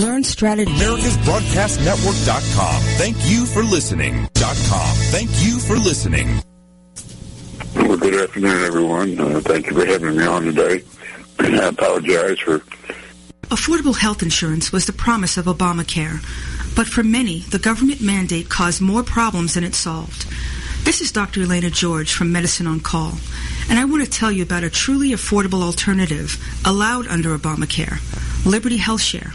Learn strategy. America's Broadcast Network.com. Thank you for listening. .com. Thank you for listening. Well, good afternoon, everyone. Uh, thank you for having me on today. I apologize for. Affordable health insurance was the promise of Obamacare, but for many, the government mandate caused more problems than it solved. This is Dr. Elaina George from Medicine on Call, and I want to tell you about a truly affordable alternative allowed under Obamacare, Liberty Health Share.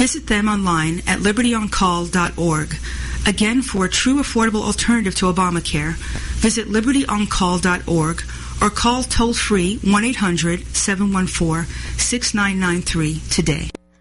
Visit them online at libertyoncall.org. Again, for a true affordable alternative to Obamacare, visit libertyoncall.org or call toll free 1 800 714 6993 today.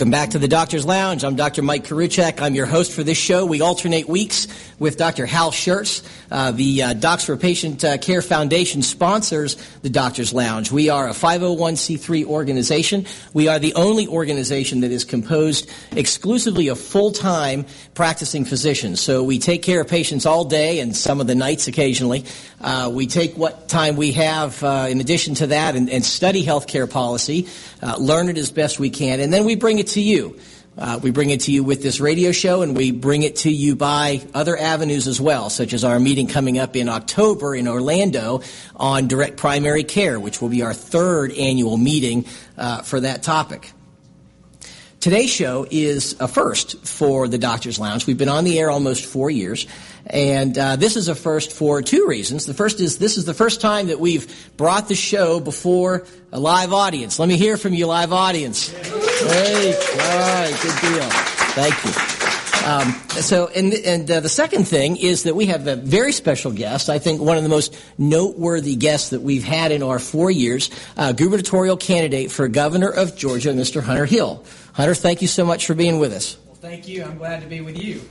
Welcome back to the Doctor's Lounge. I'm Dr. Mike Koriwchak. I'm your host for this show. We alternate weeks with Dr. Hal Scherz. Uh, the uh, Docs for Patient uh, Care Foundation sponsors the Doctor's Lounge. We are a 501c3 organization. We are the only organization that is composed exclusively of full-time practicing physicians. So we take care of patients all day and some of the nights occasionally. Uh, we take what time we have uh, in addition to that and, and study healthcare policy, uh, learn it as best we can, and then we bring it to you. Uh, we bring it to you with this radio show, and we bring it to you by other avenues as well, such as our meeting coming up in October in Orlando on direct primary care, which will be our third annual meeting uh, for that topic. Today's show is a first for the Doctor's Lounge. We've been on the air almost four years, and uh, this is a first for two reasons. The first is this is the first time that we've brought the show before a live audience. Let me hear from you, live audience. Hey, all right, good deal. Thank you. Um, so, and, and uh, the second thing is that we have a very special guest. I think one of the most noteworthy guests that we've had in our four years, uh, gubernatorial candidate for governor of Georgia, Mr. Hunter Hill. Hunter, thank you so much for being with us. Well, thank you. I'm glad to be with you.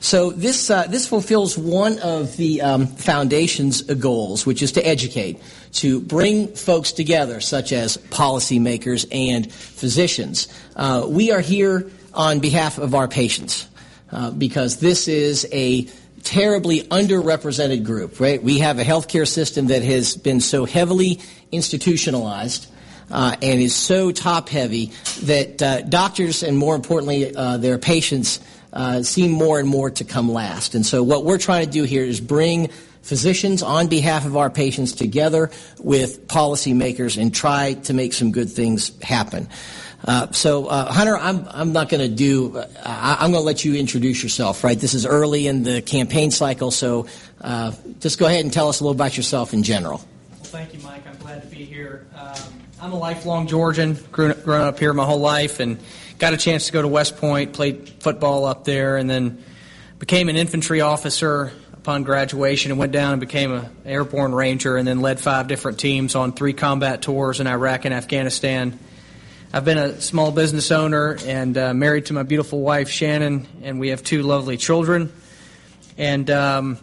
So this uh, this fulfills one of the um, foundation's goals, which is to educate, to bring folks together, such as policymakers and physicians. Uh, we are here on behalf of our patients uh, because this is a terribly underrepresented group. Right? We have a healthcare system that has been so heavily institutionalized. Uh, and is so top heavy that uh, doctors and more importantly uh, their patients uh, seem more and more to come last. And so what we're trying to do here is bring physicians on behalf of our patients together with policymakers and try to make some good things happen. Uh, so, uh, Hunter, I'm, I'm not going to do, uh, I, am going to let you introduce yourself, right? This is early in the campaign cycle, so uh, just go ahead and tell us a little about yourself in general. Well, thank you, Mike. I'm glad to be here. Um, I'm a lifelong Georgian, grown, grown up here my whole life, and got a chance to go to West Point, played football up there, and then became an infantry officer upon graduation and went down and became an airborne ranger and then led five different teams on three combat tours in Iraq and Afghanistan. I've been a small business owner and uh, married to my beautiful wife, Shannon, and we have two lovely children. And, um,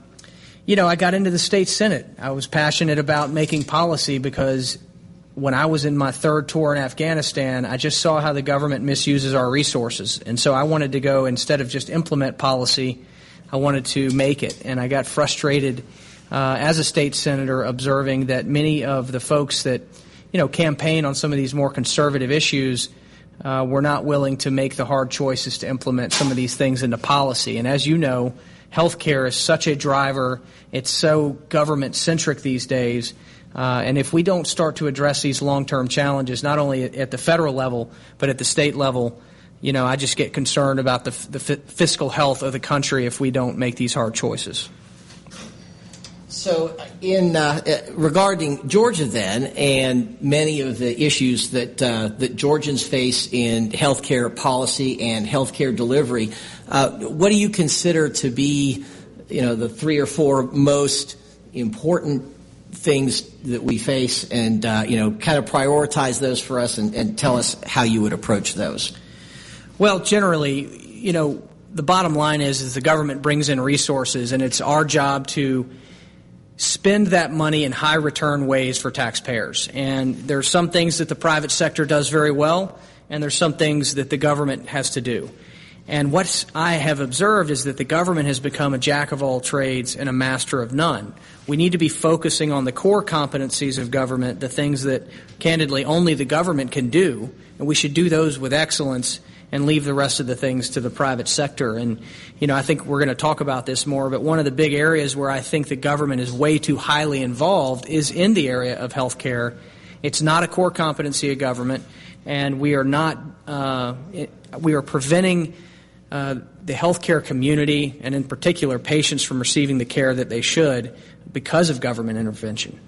you know, I got into the state senate. I was passionate about making policy because when I was in my third tour in Afghanistan, I just saw how the government misuses our resources. And so I wanted to go, instead of just implement policy, I wanted to make it. And I got frustrated uh, as a state senator observing that many of the folks that, you know, campaign on some of these more conservative issues uh, we're not willing to make the hard choices to implement some of these things into policy. And as you know, healthcare is such a driver. It's so government centric these days. Uh, and if we don't start to address these long term challenges, not only at the federal level, but at the state level, you know, I just get concerned about the, the fiscal health of the country if we don't make these hard choices. So, in uh, regarding Georgia, then, and many of the issues that uh, that Georgians face in healthcare policy and healthcare delivery, uh, what do you consider to be, you know, the three or four most important things that we face, and uh, you know, kind of prioritize those for us, and, and tell us how you would approach those? Well, generally, you know, the bottom line is, is the government brings in resources, and it's our job to spend that money in high return ways for taxpayers. And there's some things that the private sector does very well, and there's some things that the government has to do. And what I have observed is that the government has become a jack of all trades and a master of none. We need to be focusing on the core competencies of government, the things that, candidly, only the government can do, and we should do those with excellence and leave the rest of the things to the private sector. And, you know, I think we're going to talk about this more, but one of the big areas where I think the government is way too highly involved is in the area of health care. It's not a core competency of government, and we are not, uh, we are preventing uh, the healthcare community, and in particular patients, from receiving the care that they should because of government intervention.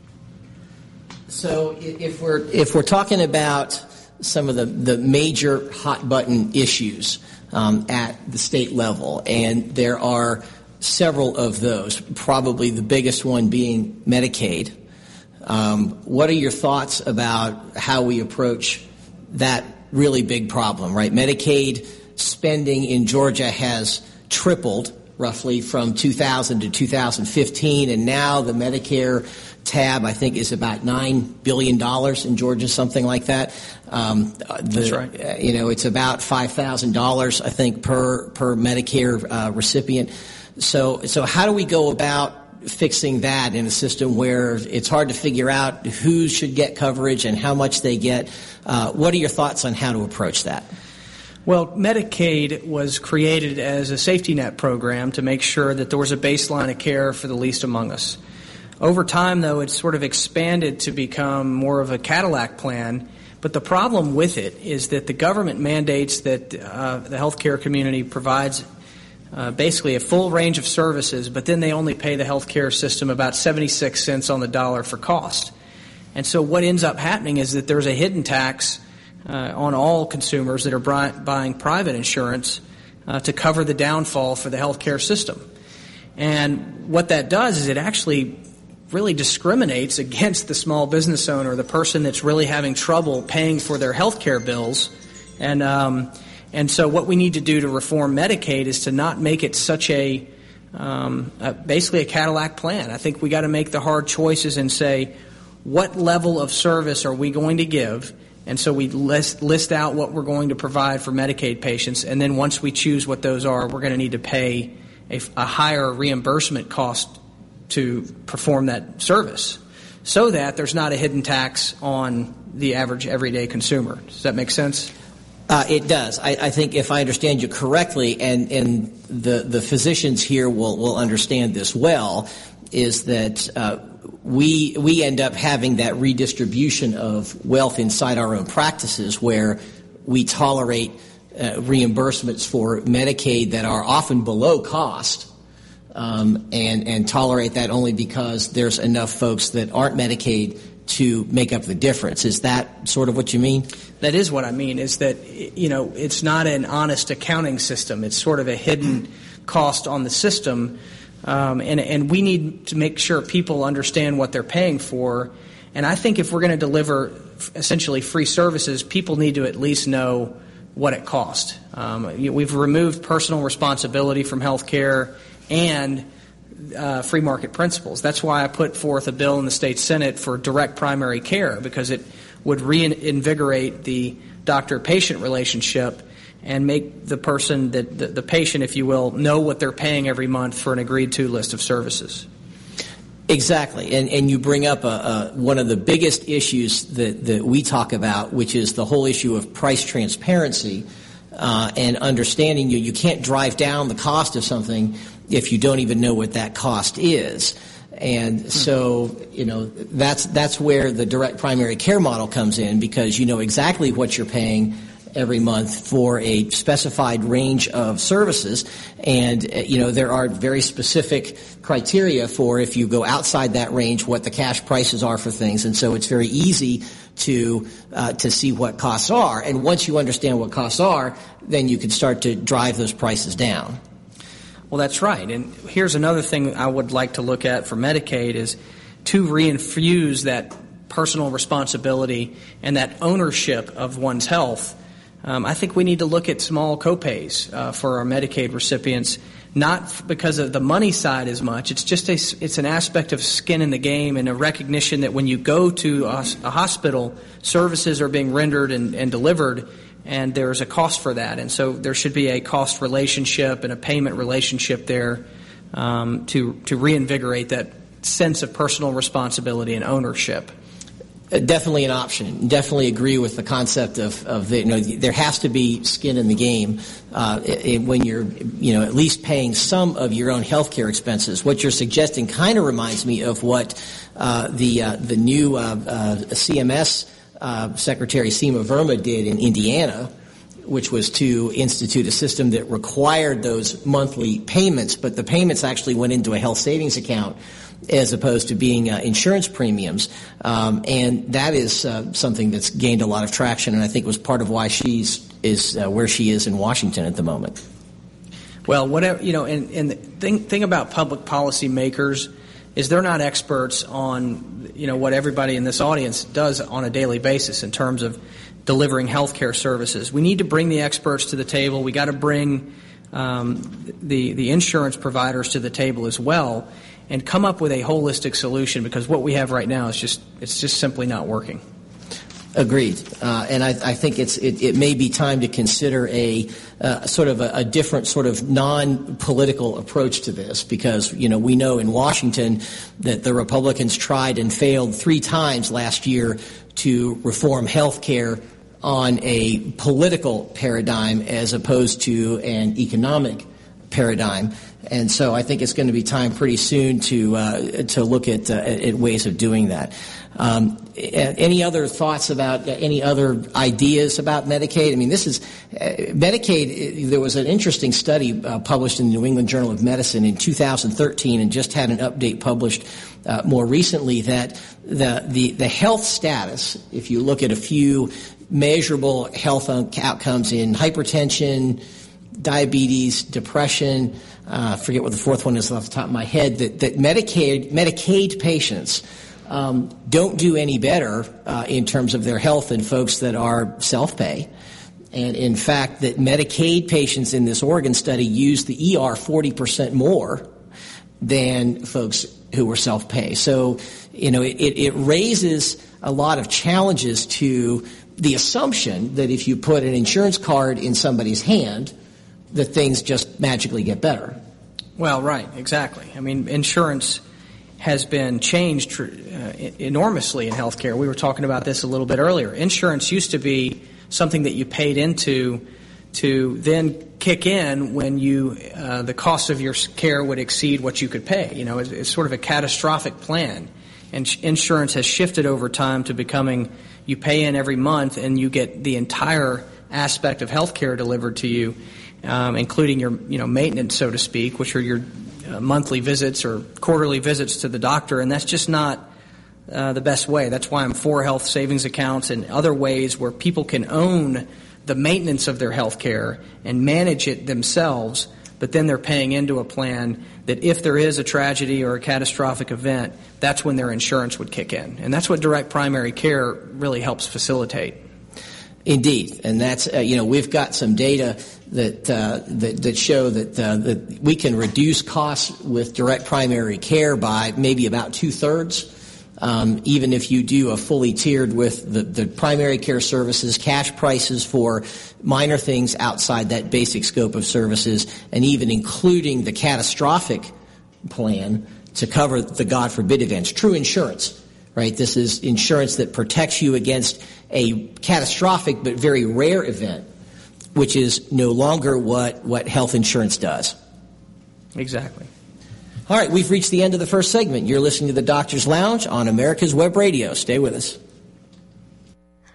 So, if we're if we're talking about some of the, the major hot button issues um, at the state level, and there are several of those, probably the biggest one being Medicaid. Um, what are your thoughts about how we approach that really big problem, right? Medicaid spending in Georgia has tripled roughly from 2000 to 2015, and now the Medicare tab, I think, is about nine billion dollars in Georgia, something like that. Um, the, That's right. Uh, you know, it's about five thousand dollars, I think, per per Medicare uh, recipient. So, so how do we go about fixing that in a system where it's hard to figure out who should get coverage and how much they get? Uh, what are your thoughts on how to approach that? Well, Medicaid was created as a safety net program to make sure that there was a baseline of care for the least among us. Over time, though, it's sort of expanded to become more of a Cadillac plan. But the problem with it is that the government mandates that uh, the healthcare community provides uh, basically a full range of services, but then they only pay the healthcare system about 76 cents on the dollar for cost. And so what ends up happening is that there's a hidden tax uh, on all consumers that are buying private insurance uh, to cover the downfall for the healthcare system. And what that does is it actually really discriminates against the small business owner, the person that's really having trouble paying for their health care bills. And, um, and so, what we need to do to reform Medicaid is to not make it such a, um, basically a Cadillac plan. I think we got to make the hard choices and say, what level of service are we going to give? And so we list, list out what we're going to provide for Medicaid patients, and then once we choose what those are, we're going to need to pay a, a higher reimbursement cost to perform that service so that there's not a hidden tax on the average everyday consumer. Does that make sense? Uh, it does. I, I, think if I understand you correctly, and, and the, the physicians here will, will understand this well, is that uh, we, we end up having that redistribution of wealth inside our own practices where we tolerate uh, reimbursements for Medicaid that are often below cost um, and and tolerate that only because there's enough folks that aren't Medicaid to make up the difference. Is that sort of what you mean? That is what I mean. Is that you know it's not an honest accounting system. It's sort of a hidden cost on the system, um, and and we need to make sure people understand what they're paying for. And I think if we're going to deliver essentially free services, people need to at least know what it costs. Um, we've removed personal responsibility from healthcare and uh, free market principles. That's why I put forth a bill in the state senate for direct primary care because it would reinvigorate the doctor-patient relationship and make the person, the, the, patient, if you will, know what they're paying every month for an agreed-to list of services. Exactly, and and you bring up a, a, one of the biggest issues that that we talk about, which is the whole issue of price transparency uh, and understanding. You you can't drive down the cost of something if you don't even know what that cost is. And so, you know, that's that's where the direct primary care model comes in because you know exactly what you're paying every month for a specified range of services. And, uh, you know, there are very specific criteria for if you go outside that range, what the cash prices are for things. And so it's very easy to, uh, to see what costs are. And once you understand what costs are, then you can start to drive those prices down. Well, that's right. And here's another thing I would like to look at for Medicaid is to reinfuse that personal responsibility and that ownership of one's health um, I think we need to look at small copays uh, for our Medicaid recipients, not because of the money side as much. It's just a, it's an aspect of skin in the game and a recognition that when you go to a, a hospital, services are being rendered and, and delivered, and there's a cost for that. And so there should be a cost relationship and a payment relationship there um, to to reinvigorate that sense of personal responsibility and ownership. Uh, definitely an option. Definitely agree with the concept of, of the, you know, there has to be skin in the game uh, when you're, you know, at least paying some of your own health care expenses. What you're suggesting kind of reminds me of what uh, the uh, the new uh, uh, CMS Secretary Seema Verma did in Indiana which was to institute a system that required those monthly payments, but the payments actually went into a health savings account as opposed to being uh, insurance premiums. Um, and that is uh, something that's gained a lot of traction, and I think was part of why she's is uh, where she is in Washington at the moment. Well, whatever you know, and, and the thing, thing about public policy makers is they're not experts on you know what everybody in this audience does on a daily basis in terms of delivering healthcare services. We need to bring the experts to the table. We got to bring um, the the insurance providers to the table as well and come up with a holistic solution because what we have right now is just it's just simply not working. Agreed, uh, and I, I, think it's it, it, may be time to consider a uh, sort of a, a, different sort of non-political approach to this because you know we know in Washington that the Republicans tried and failed three times last year to reform health care on a political paradigm as opposed to an economic paradigm. And so I think it's going to be time pretty soon to uh, to look at, uh, at ways of doing that. Um, any other thoughts about any other ideas about Medicaid? I mean, this is uh, Medicaid. There was an interesting study uh, published in the New England Journal of Medicine in 2013, and just had an update published uh, more recently that the, the the health status, if you look at a few measurable health outcomes in hypertension, diabetes, depression. Uh, I forget what the fourth one is off the top of my head. That, that Medicaid Medicaid patients um, don't do any better uh, in terms of their health than folks that are self pay. And in fact, that Medicaid patients in this Oregon study use the ER 40% more than folks who were self pay. So, you know, it, it raises a lot of challenges to the assumption that if you put an insurance card in somebody's hand, that things just magically get better. Well, right, exactly. I mean, insurance has been changed uh, enormously in healthcare. We were talking about this a little bit earlier. Insurance used to be something that you paid into to then kick in when you uh, the cost of your care would exceed what you could pay. You know, it's, it's sort of a catastrophic plan. And insurance has shifted over time to becoming you pay in every month and you get the entire aspect of healthcare delivered to you um, including your you know maintenance, so to speak, which are your uh, monthly visits or quarterly visits to the doctor, and that's just not uh, the best way. That's why I'm for health savings accounts and other ways where people can own the maintenance of their health care and manage it themselves, but then they're paying into a plan that if there is a tragedy or a catastrophic event, that's when their insurance would kick in. And that's what direct primary care really helps facilitate. Indeed, and that's uh, you know we've got some data that uh, that, that, show that uh, that we can reduce costs with direct primary care by maybe about two thirds. Um, even if you do a fully tiered with the, the primary care services, cash prices for minor things outside that basic scope of services, and even including the catastrophic plan to cover the God forbid events. True insurance, right? This is insurance that protects you against a catastrophic but very rare event, which is no longer what, what health insurance does. Exactly. All right, we've reached the end of the first segment. You're listening to the Doctor's Lounge on America's Web Radio. Stay with us.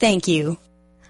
Thank you.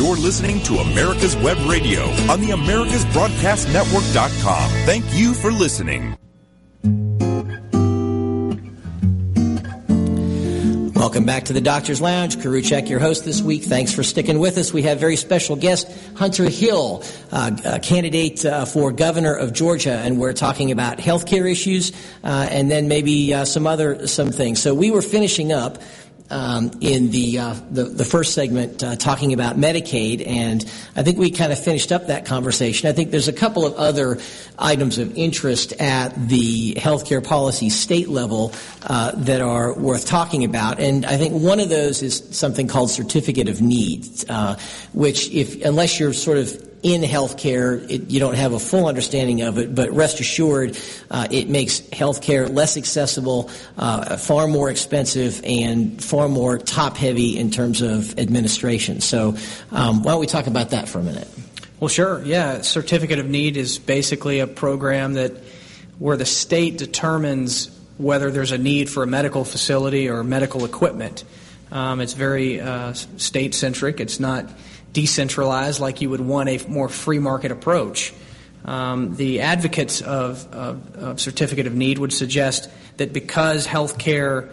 You're listening to America's Web Radio on the AmericasBroadcastNetwork.com. Thank you for listening. Welcome back to the Doctor's Lounge. Koriwchak, your host this week. Thanks for sticking with us. We have very special guest, Hunter Hill, uh, candidate uh, for governor of Georgia, and we're talking about healthcare issues uh, and then maybe uh, some other some things. So we were finishing up um, in the, uh, the, the first segment uh, talking about Medicaid, and I think we kind of finished up that conversation. I think there's a couple of other items of interest at the healthcare policy state level uh, that are worth talking about, and I think one of those is something called certificate of need, uh, which if unless you're sort of in healthcare, it, you don't have a full understanding of it, but rest assured, uh, it makes healthcare less accessible, uh, far more expensive, and far more top heavy in terms of administration. So, um, why don't we talk about that for a minute? Well, sure. Yeah, certificate of need is basically a program that where the state determines whether there's a need for a medical facility or medical equipment. Um, it's very uh, state centric. It's not decentralized like you would want a more free market approach. Um, the advocates of, of, of, certificate of need would suggest that because health care,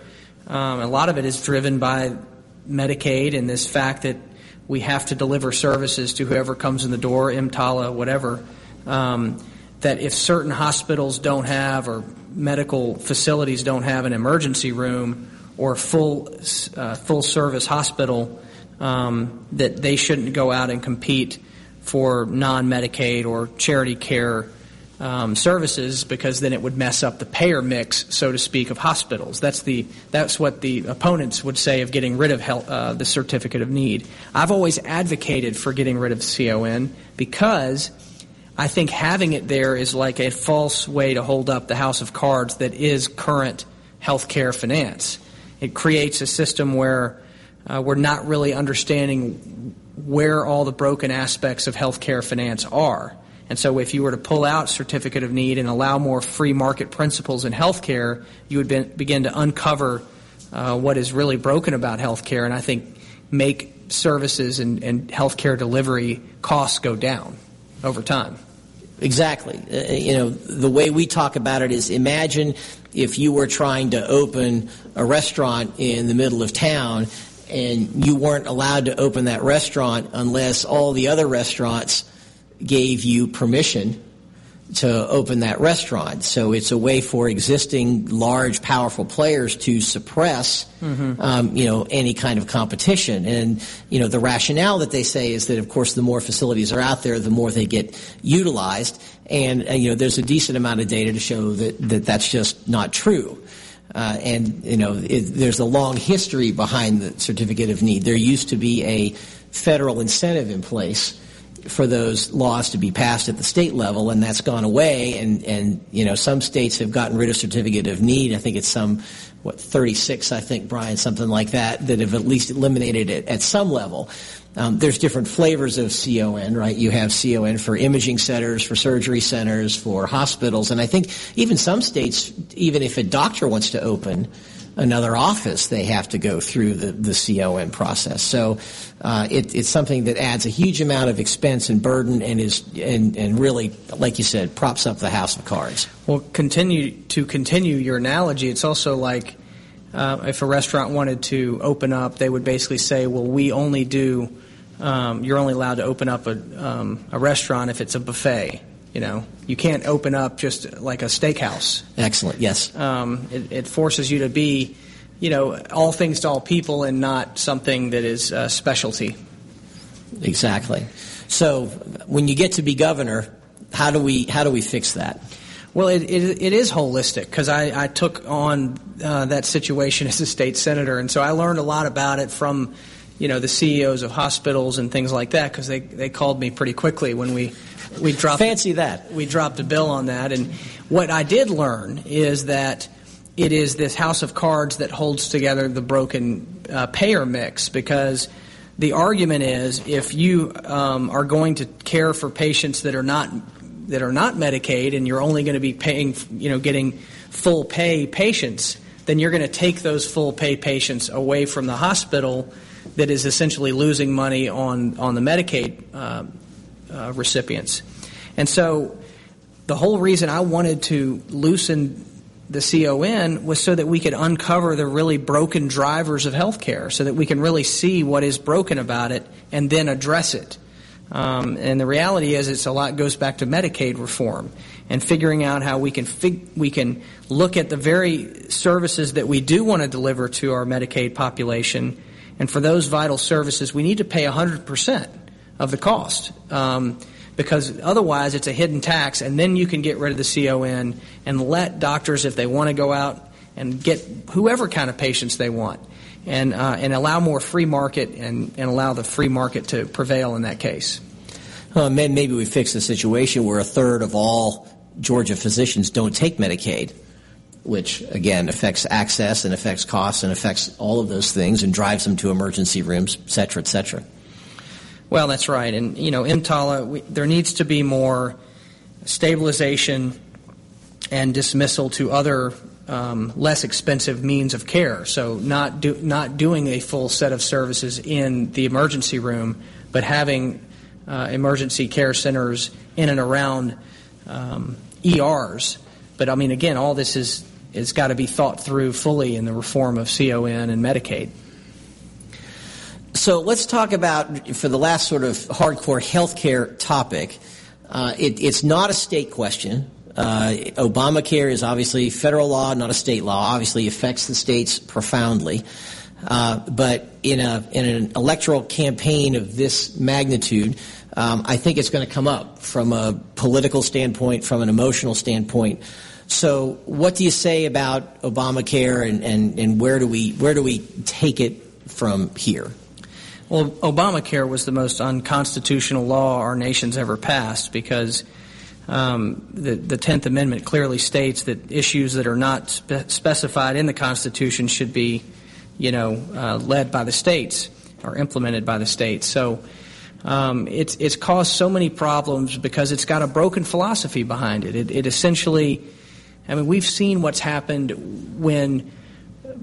um, a lot of it is driven by Medicaid and this fact that we have to deliver services to whoever comes in the door, EMTALA, whatever, um, that if certain hospitals don't have or medical facilities don't have an emergency room or full uh, full service hospital, um, that they shouldn't go out and compete for non Medicaid or charity care um, services because then it would mess up the payer mix, so to speak, of hospitals. That's the that's what the opponents would say of getting rid of health, uh, the certificate of need. I've always advocated for getting rid of CON because I think having it there is like a false way to hold up the house of cards that is current healthcare finance. It creates a system where uh, we're not really understanding where all the broken aspects of healthcare finance are. And so, if you were to pull out certificate of need and allow more free market principles in healthcare, you would be, begin to uncover uh, what is really broken about healthcare, and I think make services and, and healthcare delivery costs go down over time. Exactly. Uh, you know, the way we talk about it is imagine if you were trying to open a restaurant in the middle of town and you weren't allowed to open that restaurant unless all the other restaurants gave you permission to open that restaurant. So it's a way for existing large, powerful players to suppress, mm-hmm. um, you know, any kind of competition. And you know, the rationale that they say is that, of course, the more facilities are out there, the more they get utilized. And uh, you know, there's a decent amount of data to show that, that that's just not true. Uh, and you know it, there's a long history behind the certificate of need. There used to be a federal incentive in place for those laws to be passed at the state level, and that's gone away. And, and you know, some states have gotten rid of certificate of need. I think it's some, what, 36, I think, Brian, something like that, that have at least eliminated it at some level. Um, there's different flavors of CON, right? You have CON for imaging centers, for surgery centers, for hospitals, and I think even some states, even if a doctor wants to open another office, they have to go through the, the CON process. So uh, it, it's something that adds a huge amount of expense and burden and is and, and really, like you said, props up the house of cards. Well, continue to continue your analogy. It's also like uh, if a restaurant wanted to open up, they would basically say, "Well, we only do." Um, you're only allowed to open up a, um, a restaurant if it's a buffet. You know, you can't open up just like a steakhouse. Excellent. Yes. Um, it, it, forces you to be, you know, all things to all people and not something that is a specialty. Exactly. So when you get to be governor, how do we how do we fix that? Well, it, it, it is holistic because I, I, took on uh, that situation as a state senator, and so I learned a lot about it from, you know, the CEOs of hospitals and things like that because they, they called me pretty quickly when we we dropped fancy that we dropped a bill on that. And what I did learn is that it is this house of cards that holds together the broken uh, payer mix because the argument is if you um, are going to care for patients that are not that are not Medicaid and you're only going to be paying you know getting full pay patients then you're going to take those full pay patients away from the hospital that is essentially losing money on on the Medicaid uh, uh, recipients. And so the whole reason I wanted to loosen the CON was so that we could uncover the really broken drivers of healthcare, so that we can really see what is broken about it and then address it. Um, and the reality is, it's a lot goes back to Medicaid reform and figuring out how we can fig- we can look at the very services that we do want to deliver to our Medicaid population, and for those vital services, we need to pay 100 percent of the cost. Um, because otherwise it's a hidden tax, and then you can get rid of the CON and let doctors, if they want to go out and get whoever kind of patients they want, and uh, and allow more free market and, and allow the free market to prevail in that case. Uh, maybe we fix the situation where a third of all Georgia physicians don't take Medicaid, which again affects access and affects costs and affects all of those things and drives them to emergency rooms, et cetera, et cetera. Well, that's right. And, you know, EMTALA, we, there needs to be more stabilization and dismissal to other um, less expensive means of care. So, not, do, not doing a full set of services in the emergency room, but having uh, emergency care centers in and around um, ERs. But, I mean, again, all this is, is got to be thought through fully in the reform of CON and Medicaid. So let's talk about, for the last sort of hardcore healthcare topic, uh, it, it's not a state question. Uh, Obamacare is obviously federal law, not a state law. Obviously, affects the states profoundly. Uh, but in a in an electoral campaign of this magnitude, um, I think it's going to come up from a political standpoint, from an emotional standpoint. So, what do you say about Obamacare, and, and, and where do we where do we take it from here? Well, Obamacare was the most unconstitutional law our nation's ever passed because um, the, the 10th Amendment clearly states that issues that are not spe- specified in the Constitution should be, you know, uh, led by the states or implemented by the states. So um, it's, it's caused so many problems because it's got a broken philosophy behind it. It, it essentially, I mean, we've seen what's happened when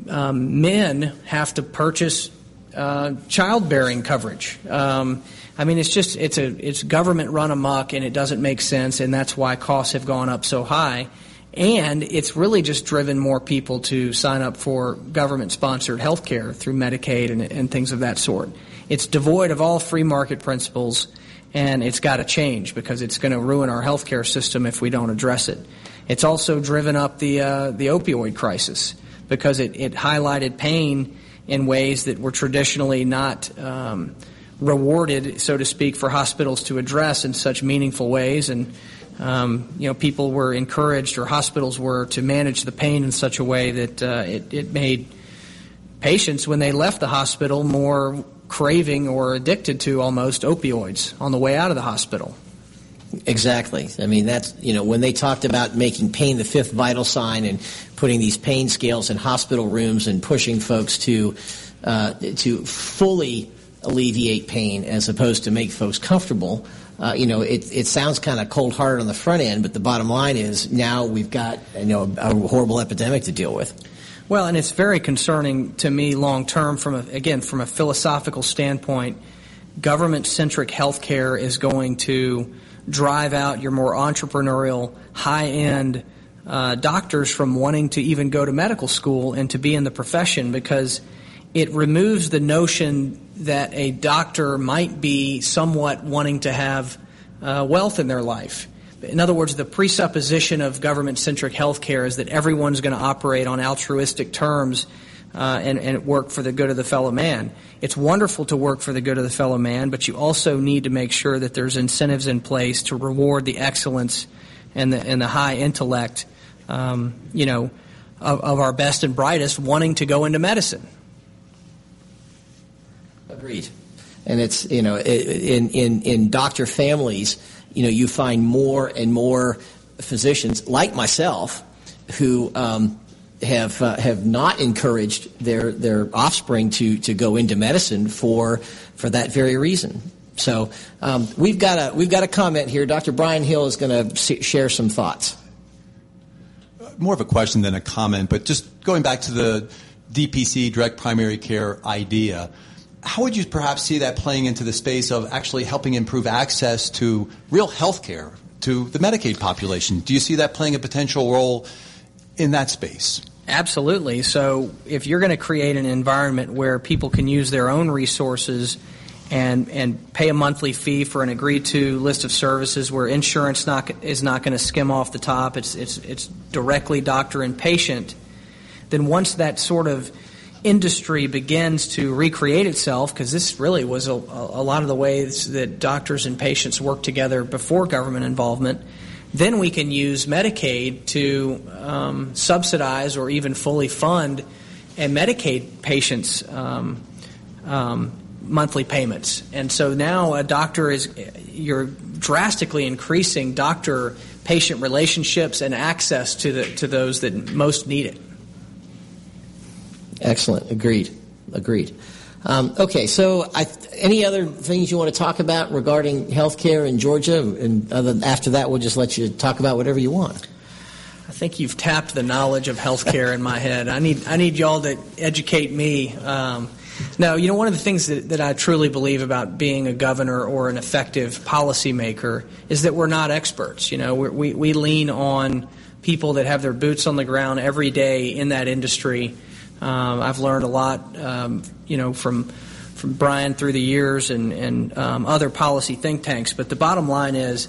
um, men have to purchase uh, childbearing coverage. Um, I mean, it's just it's a it's government run amok, and it doesn't make sense, and that's why costs have gone up so high. And it's really just driven more people to sign up for government sponsored health care through Medicaid and, and things of that sort. It's devoid of all free market principles, and it's got to change because it's going to ruin our health care system if we don't address it. It's also driven up the, uh, the opioid crisis because it, it highlighted pain in ways that were traditionally not um, rewarded, so to speak, for hospitals to address in such meaningful ways. And um, you know, people were encouraged or hospitals were to manage the pain in such a way that uh, it, it made patients, when they left the hospital, more craving or addicted to almost opioids on the way out of the hospital. Exactly. I mean, that's, you know, when they talked about making pain the fifth vital sign and putting these pain scales in hospital rooms and pushing folks to, uh, to fully alleviate pain as opposed to make folks comfortable, uh, you know, it, it sounds kind of cold hearted on the front end, but the bottom line is now we've got, you know, a horrible epidemic to deal with. Well, and it's very concerning to me long term from a, again from a philosophical standpoint. Government centric healthcare is going to drive out your more entrepreneurial, high end uh, doctors from wanting to even go to medical school and to be in the profession because it removes the notion that a doctor might be somewhat wanting to have uh, wealth in their life. In other words, the presupposition of government centric healthcare is that everyone's going to operate on altruistic terms uh, and, and work for the good of the fellow man. It's wonderful to work for the good of the fellow man, but you also need to make sure that there's incentives in place to reward the excellence and the, and the high intellect, um, you know, of, of our best and brightest wanting to go into medicine. Agreed. And it's, you know, in, in, in doctor families, you know, you find more and more physicians like myself who um, have uh, have not encouraged their their offspring to to go into medicine for for that very reason. So um, we've got a we've got a comment here. Dr. Brian Hill is going to share some thoughts. More of a question than a comment, but just going back to the DPC, direct primary care idea how would you perhaps see that playing into the space of actually helping improve access to real health care to the Medicaid population? Do you see that playing a potential role in that space? Absolutely. So, if you're going to create an environment where people can use their own resources and and pay a monthly fee for an agreed to list of services where insurance not, is not going to skim off the top, it's, it's, it's directly doctor and patient, then once that sort of industry begins to recreate itself, because this really was a, a, lot of the ways that doctors and patients worked together before government involvement, then we can use Medicaid to um, subsidize or even fully fund and Medicaid patients' um, um, monthly payments. And so now a doctor is, you're drastically increasing doctor patient relationships and access to, the, to those that most need it. Excellent. Agreed. Agreed. Um, okay, so I, any other things you want to talk about regarding healthcare in Georgia? And other, after that, we'll just let you talk about whatever you want. I think you've tapped the knowledge of healthcare in my head. I need I need y'all to educate me. Um, now, you know, one of the things that, that I truly believe about being a governor or an effective policymaker is that we're not experts. You know, we we lean on people that have their boots on the ground every day in that industry um, I've learned a lot, um, you know, from from Brian through the years and, and um, other policy think tanks. But the bottom line is,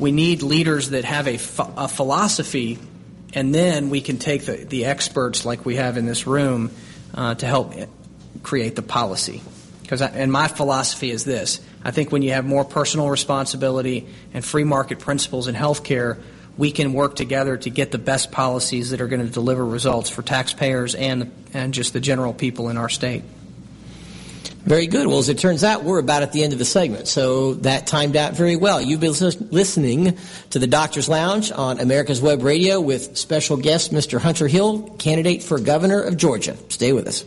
we need leaders that have a, a philosophy, and then we can take the, the experts like we have in this room uh, to help create the policy. Because and my philosophy is this: I think when you have more personal responsibility and free market principles in healthcare, we can work together to get the best policies that are going to deliver results for taxpayers and, and just the general people in our state. Very good. Well, as it turns out, we're about at the end of the segment, so that timed out very well. You've been listening to the Doctor's Lounge on America's Web Radio with special guest Mr. Hunter Hill, candidate for governor of Georgia. Stay with us.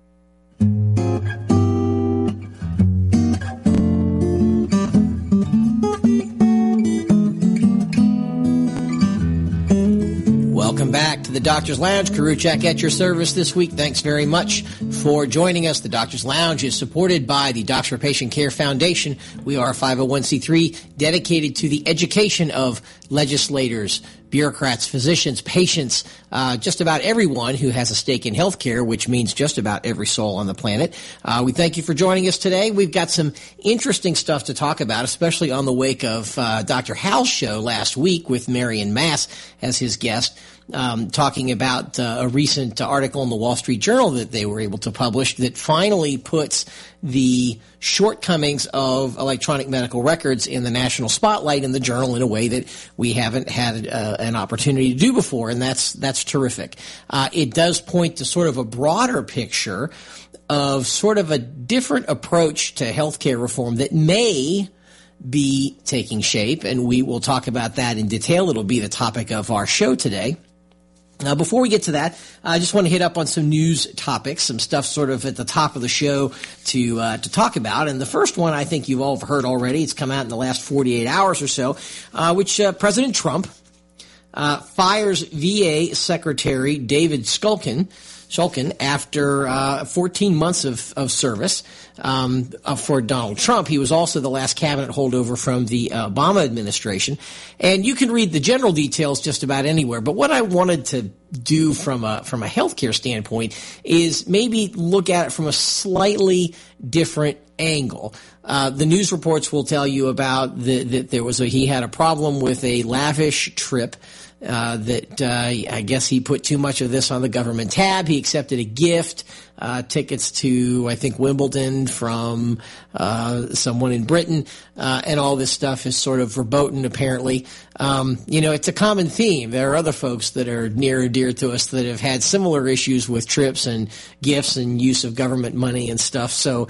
Welcome back to the Doctor's Lounge. Koriwchak at your service this week. Thanks very much for joining us. The Doctor's Lounge is supported by the Docs for Patient Care Foundation. We are a 501c3 dedicated to the education of legislators, bureaucrats, physicians, patients, uh, just about everyone who has a stake in healthcare, which means just about every soul on the planet. Uh, we thank you for joining us today. We've got some interesting stuff to talk about, especially on the wake of uh, Dr. Hal's show last week with Marion Mass as his guest um, talking about uh, a recent article in the Wall Street Journal that they were able to publish that finally puts the shortcomings of electronic medical records in the national spotlight in the journal in a way that we haven't had uh, an opportunity to do before, and that's that's terrific. Uh, it does point to sort of a broader picture of sort of a different approach to healthcare reform that may be taking shape, and we will talk about that in detail. It'll be the topic of our show today. Now, before we get to that, I just want to hit up on some news topics, some stuff sort of at the top of the show to uh, to talk about. And the first one, I think you've all heard already. It's come out in the last 48 hours or so, uh, which uh, President Trump uh, fires VA Secretary David Shulkin Shulkin after uh, 14 months of, of service um, uh, for Donald Trump. He was also the last cabinet holdover from the Obama administration. And you can read the general details just about anywhere. But what I wanted to do from a from a healthcare standpoint is maybe look at it from a slightly different angle. Uh, the news reports will tell you about that the, there was a he had a problem with a lavish trip uh, that uh, I guess he put too much of this on the government tab. He accepted a gift, uh, tickets to I think Wimbledon from uh, someone in Britain, uh, and all this stuff is sort of verboten. Apparently, um, you know, it's a common theme. There are other folks that are near and dear to us that have had similar issues with trips and gifts and use of government money and stuff. So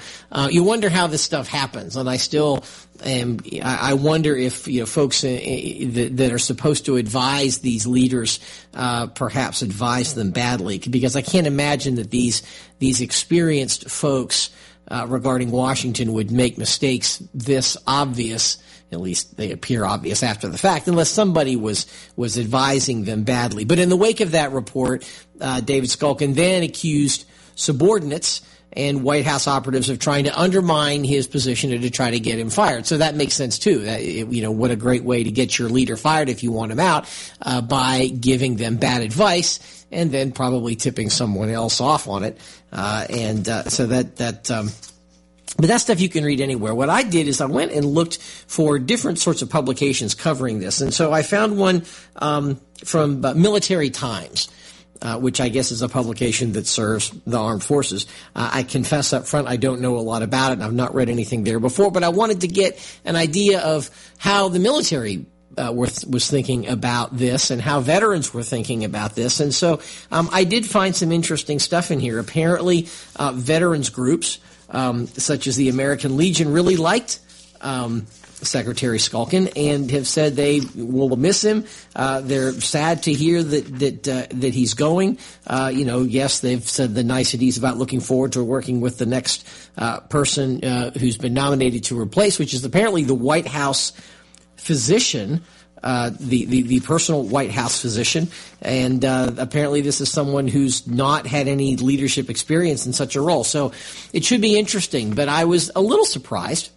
you wonder how this stuff happens, and I still and I wonder if you know folks uh, that, are supposed to advise these leaders uh, perhaps advise them badly because I can't imagine that these these experienced folks uh, regarding Washington would make mistakes this obvious. At least they appear obvious after the fact, unless somebody was was advising them badly. But in the wake of that report, uh, David Shulkin then accused subordinates and White House operatives of trying to undermine his position and to try to get him fired. So that makes sense too. That, you know, what a great way to get your leader fired if you want him out uh, by giving them bad advice and then probably tipping someone else off on it. Uh, and uh, so that that. Um, but that stuff you can read anywhere. What I did is I went and looked for different sorts of publications covering this, and so I found one um, from uh, Military Times uh, which I guess is a publication that serves the armed forces. Uh, I confess up front I don't know a lot about it, and I've not read anything there before, but I wanted to get an idea of how the military uh, was, was thinking about this and how veterans were thinking about this. And so um, I did find some interesting stuff in here. Apparently, uh, veterans groups, um, such as the American Legion, really liked um, Secretary Shulkin and have said they will miss him. Uh, they're sad to hear that that uh, that he's going. Uh, you know, yes, they've said the niceties about looking forward to working with the next uh, person uh, who's been nominated to replace, which is apparently the White House physician. Uh, the, the, the personal White House physician, and apparently this is someone who's not had any leadership experience in such a role. So it should be interesting. But I was a little surprised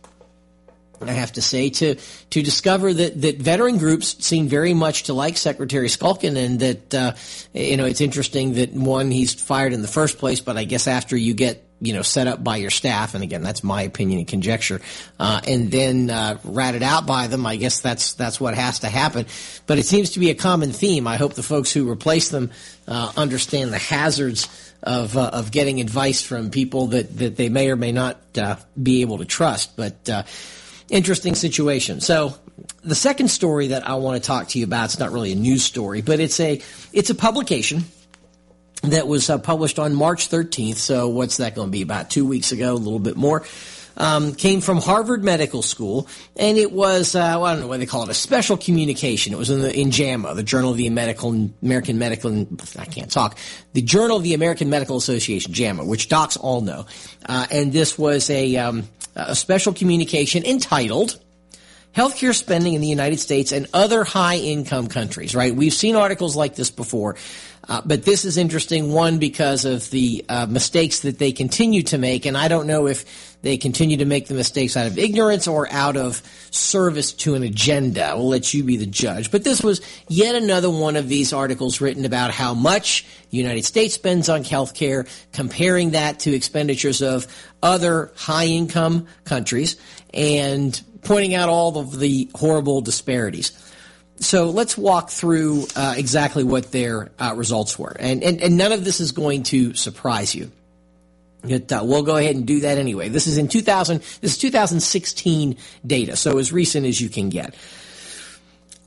I have to say, to to discover that, that veteran groups seem very much to like Secretary Shulkin, and that uh, you know it's interesting that one he's fired in the first place, but I guess after you get you know set up by your staff, and again that's my opinion and conjecture, uh, and then uh, ratted out by them, I guess that's that's what has to happen. But it seems to be a common theme. I hope the folks who replace them uh, understand the hazards of uh, of getting advice from people that that they may or may not uh, be able to trust, but interesting situation. So the second story that I want to talk to you about, it's not really a news story, but it's a, it's a publication that was uh, published on March 13th. So what's that going to be? About two weeks ago, a little bit more. Um, came from Harvard Medical School, and it was uh, well, I don't know what they call it, a special communication. It was in the in JAMA, the Journal of the Medical American Medical. I can't talk. The Journal of the American Medical Association, JAMA, which docs all know, uh, and this was a um, a special communication entitled healthcare spending in the United States and other high income countries, right? We've seen articles like this before. Uh, but this is interesting, one, because of the uh, mistakes that they continue to make. And I don't know if they continue to make the mistakes out of ignorance or out of service to an agenda. We'll let you be the judge. But this was yet another one of these articles written about how much the United States spends on healthcare, comparing that to expenditures of other high income countries, and pointing out all of the horrible disparities so let's walk through uh, exactly what their uh, results were, and, and and none of this is going to surprise you. It, uh, we'll go ahead and do that anyway. This is in 2000. This is 2016 data, so as recent as you can get.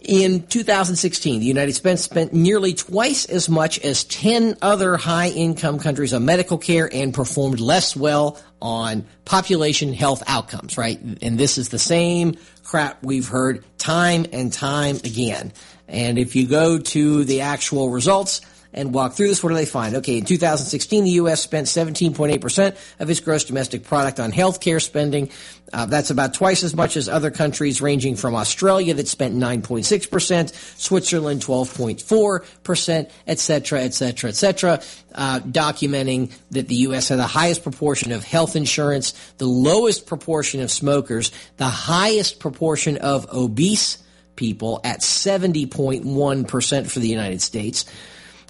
In 2016, the United States spent nearly twice as much as 10 other high income countries on medical care and performed less well on population health outcomes, right? And this is the same crap we've heard time and time again. And if you go to the actual results, and walk through this. What do they find? Okay, in 2016, the U.S. spent 17.8% of its gross domestic product on health care spending. Uh, that's about twice as much as other countries, ranging from Australia that spent 9.6%, Switzerland 12.4%, et cetera, et cetera, et cetera, uh, documenting that the U.S. had the highest proportion of health insurance, the lowest proportion of smokers, the highest proportion of obese people at 70.1% for the United States.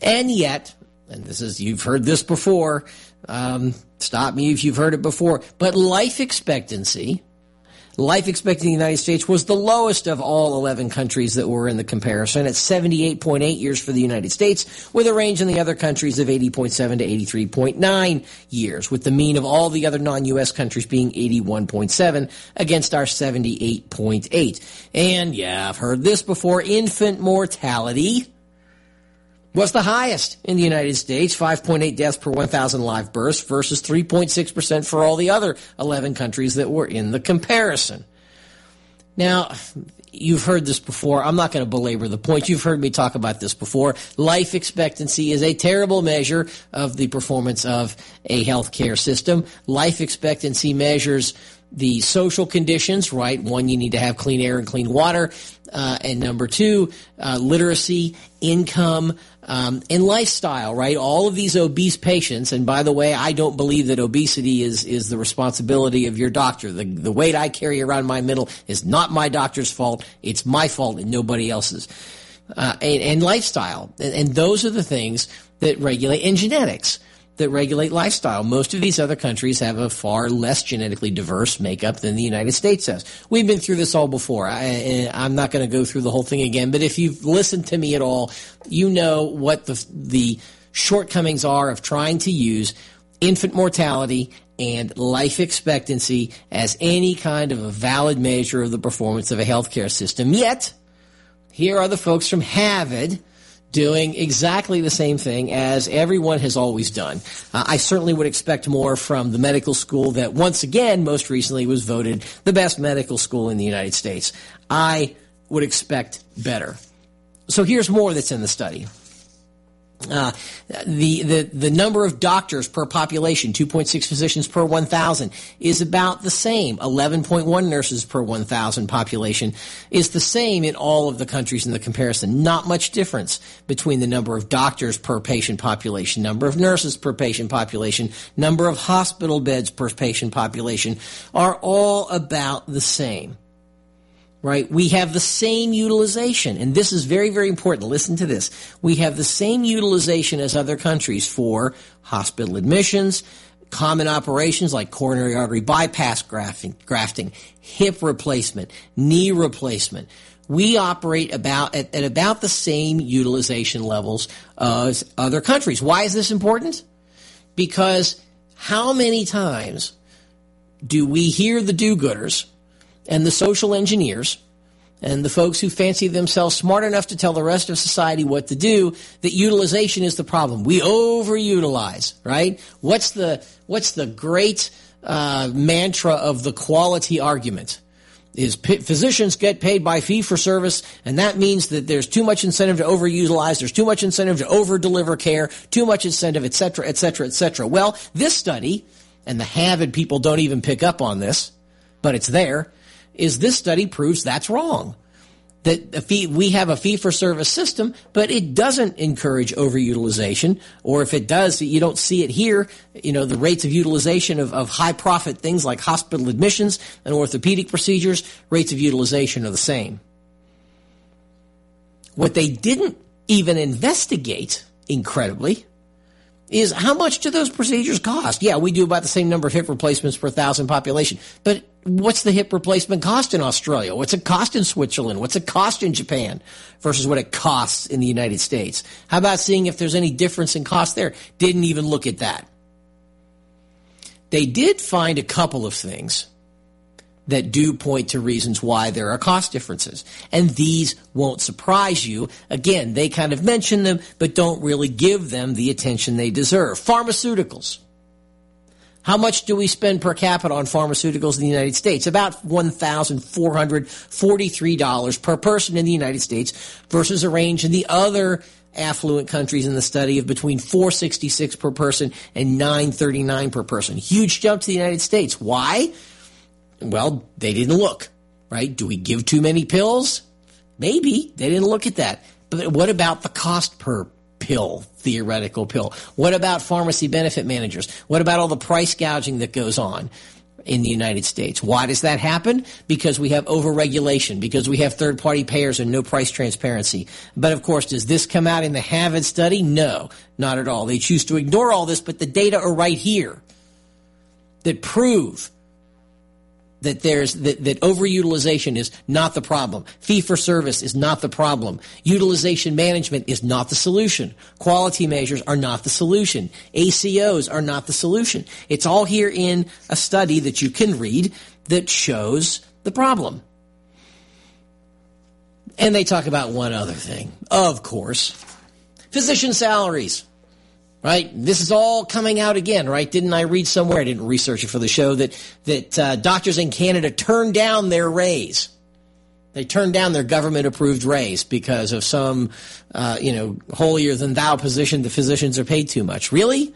And yet, and this is, you've heard this before, um, stop me if you've heard it before, but life expectancy, life expectancy in the United States was the lowest of all 11 countries that were in the comparison at 78.8 years for the United States, with a range in the other countries of 80.7 to 83.9 years, with the mean of all the other non-U.S. countries being 81.7 against our 78.8. And yeah, I've heard this before, infant mortality was the highest in the United States, 5.8 deaths per 1,000 live births versus 3.6% for all the other 11 countries that were in the comparison. Now, you've heard this before. I'm not going to belabor the point. You've heard me talk about this before. Life expectancy is a terrible measure of the performance of a healthcare system. Life expectancy measures the social conditions, right? One, you need to have clean air and clean water. Uh, and number two, uh, literacy, income, um, and lifestyle, right? All of these obese patients, and by the way, I don't believe that obesity is, is the responsibility of your doctor. The, the weight I carry around my middle is not my doctor's fault. It's my fault and nobody else's. Uh, and, and, lifestyle. And, and those are the things that regulate, and genetics that regulate lifestyle. Most of these other countries have a far less genetically diverse makeup than the United States has. We've been through this all before. I, am not going to go through the whole thing again, but if you've listened to me at all, you know what the, the shortcomings are of trying to use infant mortality and life expectancy as any kind of a valid measure of the performance of a healthcare system. Yet, here are the folks from Harvard doing exactly the same thing as everyone has always done. Uh, I certainly would expect more from the medical school that once again, most recently was voted the best medical school in the United States. I would expect better. So here's more that's in the study. Uh, the, the, the number of doctors per population, 2.6 physicians per 1,000, is about the same. 11.1 nurses per 1,000 population is the same in all of the countries in the comparison. Not much difference between the number of doctors per patient population, number of nurses per patient population, number of hospital beds per patient population are all about the same right? We have the same utilization, and this is very, very important. Listen to this. We have the same utilization as other countries for hospital admissions, common operations like coronary artery bypass grafting, grafting hip replacement, knee replacement. We operate about at, at about the same utilization levels as other countries. Why is this important? Because how many times do we hear the do-gooders and the social engineers and the folks who fancy themselves smart enough to tell the rest of society what to do that utilization is the problem. We overutilize, right? What's the what's the great uh, mantra of the quality argument? Is p- physicians get paid by fee for service, and that means that there's too much incentive to overutilize, there's too much incentive to over deliver care, too much incentive, et cetera, et cetera, et cetera. Well, this study, and the Harvard people don't even pick up on this, but it's there is this study proves that's wrong. that fee, we have a fee for service system, but it doesn't encourage overutilization. Or if it does, you don't see it here. You know, the rates of utilization of, of high profit things like hospital admissions and orthopedic procedures, rates of utilization are the same. What they didn't even investigate, incredibly, is how much do those procedures cost? Yeah, we do about the same number of hip replacements per thousand population, but what's the hip replacement cost in Australia? What's it cost in Switzerland? What's it cost in Japan versus what it costs in the United States? How about seeing if there's any difference in cost there? Didn't even look at that. They did find a couple of things that do point to reasons why there are cost differences. And these won't surprise you. Again, they kind of mention them, but don't really give them the attention they deserve. Pharmaceuticals. How much do we spend per capita on pharmaceuticals in the United States? About $1,443 per person in the United States versus a range in the other affluent countries in the study of between 466 per person and 939 per person. Huge jump to the United States. Why? Well, they didn't look, right? Do we give too many pills? Maybe. They didn't look at that. But what about the cost per pill, theoretical pill? What about pharmacy benefit managers? What about all the price gouging that goes on? in the United States. Why does that happen? Because we have overregulation, because we have third party payers and no price transparency. But of course, does this come out in the Harvard study? No, not at all. They choose to ignore all this, but the data are right here that prove that there's that, that overutilization is not the problem. Fee for service is not the problem. Utilization management is not the solution. Quality measures are not the solution. ACOs are not the solution. It's all here in a study that you can read that shows the problem. And they talk about one other thing. Of course, physician salaries right? This is all coming out again, right? Didn't I read somewhere? I didn't research it for the show that that uh, doctors in Canada turned down their raise. They turned down their government-approved raise because of some, uh, you know, holier than thou position. The physicians are paid too much. Really?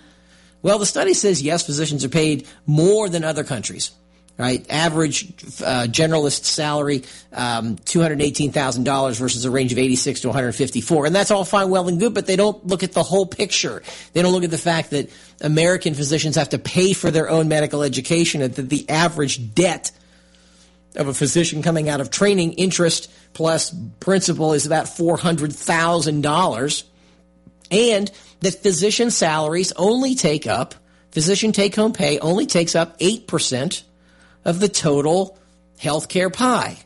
Well, the study says yes, physicians are paid more than other countries right? Average uh, generalist salary, um, $218,000 versus a range of 86 to 154. And that's all fine, well, and good, but they don't look at the whole picture. They don't look at the fact that American physicians have to pay for their own medical education and that the average debt of a physician coming out of training, interest plus principal is about $400,000. And that physician salaries only take up, physician take home pay only takes up 8% of the total healthcare pie.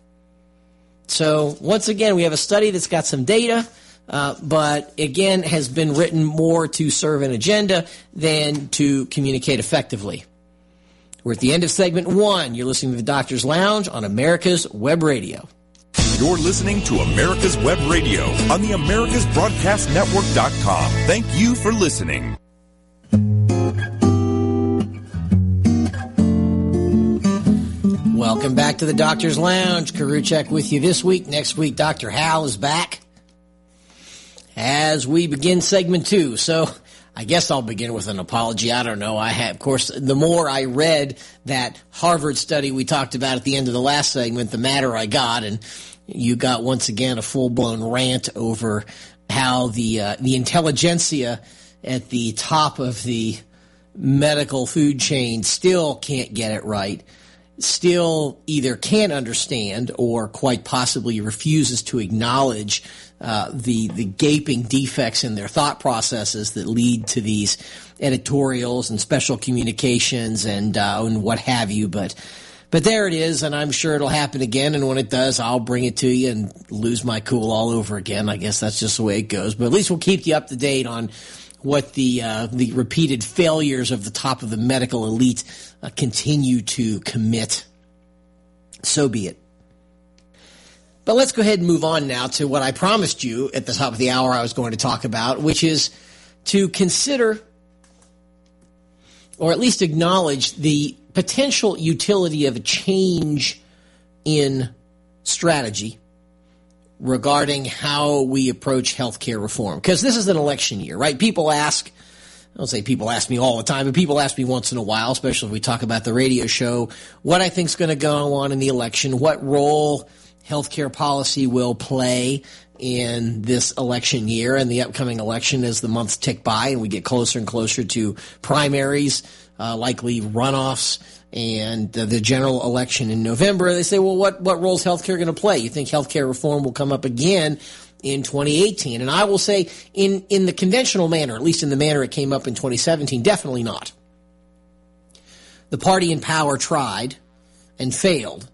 So once again, we have a study that's got some data, uh, but again has been written more to serve an agenda than to communicate effectively. We're at the end of segment one. You're listening to the Doctor's Lounge on America's Web Radio. You're listening to America's Web Radio on the AmericasBroadcastNetwork.com. Thank you for listening. Welcome back to the Doctor's Lounge. Koriwchak with you this week. Next week, Dr. Hal is back as we begin segment two. So I guess I'll begin with an apology. I don't know. I have, of course, the more I read that Harvard study we talked about at the end of the last segment, the madder I got. And you got once again a full blown rant over how the, uh, the intelligentsia at the top of the medical food chain still can't get it right still either can't understand or quite possibly refuses to acknowledge uh, the the gaping defects in their thought processes that lead to these editorials and special communications and uh, and what have you. But but there it is, and I'm sure it'll happen again. And when it does, I'll bring it to you and lose my cool all over again. I guess that's just the way it goes. But at least we'll keep you up to date on what the uh, the repeated failures of the top of the medical elite uh, continue to commit. So be it. But let's go ahead and move on now to what I promised you at the top of the hour I was going to talk about, which is to consider or at least acknowledge the potential utility of a change in strategy regarding how we approach healthcare reform. Because this is an election year, right? People ask, I don't say people ask me all the time, but people ask me once in a while, especially if we talk about the radio show, what I think is going to go on in the election, what role healthcare policy will play in this election year and the upcoming election as the months tick by and we get closer and closer to primaries, uh, likely runoffs, and the, general election in November. They say, well, what, what role is healthcare going to play? You think healthcare reform will come up again in 2018? And I will say, in, in the conventional manner, at least in the manner it came up in 2017, definitely not. The party in power tried and failed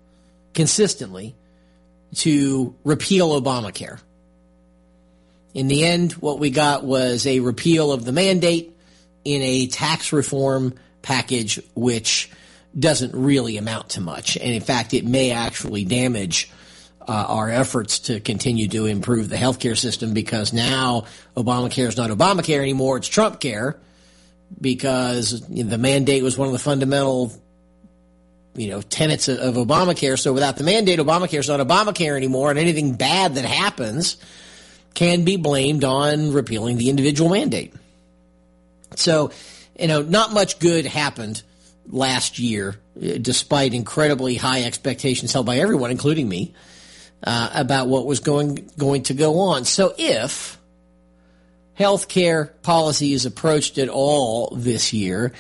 consistently to repeal Obamacare. In the end, what we got was a repeal of the mandate in a tax reform package, which doesn't really amount to much. And in fact, it may actually damage uh, our efforts to continue to improve the healthcare system because now Obamacare is not Obamacare anymore, it's Trump care because the mandate was one of the fundamental you know tenets of, of Obamacare. So without the mandate, Obamacare is not Obamacare anymore, and anything bad that happens can be blamed on repealing the individual mandate. So, you know, not much good happened last year, despite incredibly high expectations held by everyone, including me, uh, about what was going going to go on. So, if healthcare policy is approached at all this year,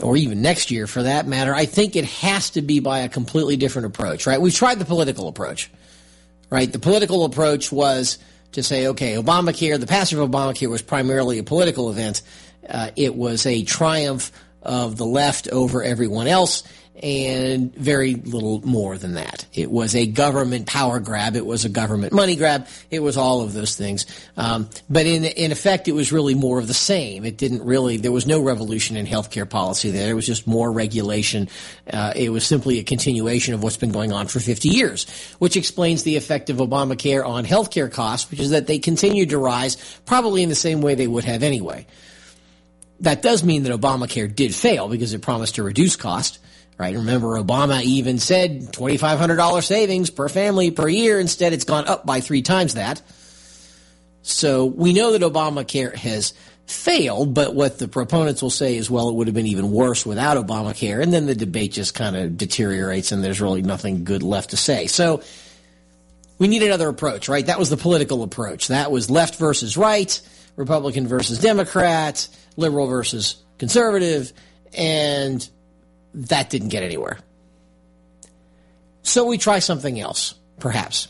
or even next year for that matter, I think it has to be by a completely different approach, right? We've tried the political approach, right? The political approach was to say, okay, Obamacare, the passage of Obamacare was primarily a political event. Uh, it was a triumph of the left over everyone else and very little more than that. It was a government power grab. It was a government money grab. It was all of those things. Um, but in in effect, it was really more of the same. It didn't really. There was no revolution in healthcare policy there. It was just more regulation. Uh, it was simply a continuation of what's been going on for 50 years, which explains the effect of Obamacare on healthcare costs, which is that they continued to rise, probably in the same way they would have anyway. That does mean that Obamacare did fail because it promised to reduce cost right? Remember, Obama even said $2,500 savings per family per year. Instead, it's gone up by three times that. So we know that Obamacare has failed, but what the proponents will say is, well, it would have been even worse without Obamacare. And then the debate just kind of deteriorates and there's really nothing good left to say. So we need another approach, right? That was the political approach. That was left versus right, Republican versus Democrat, liberal versus conservative. And that didn't get anywhere. So we try something else, perhaps.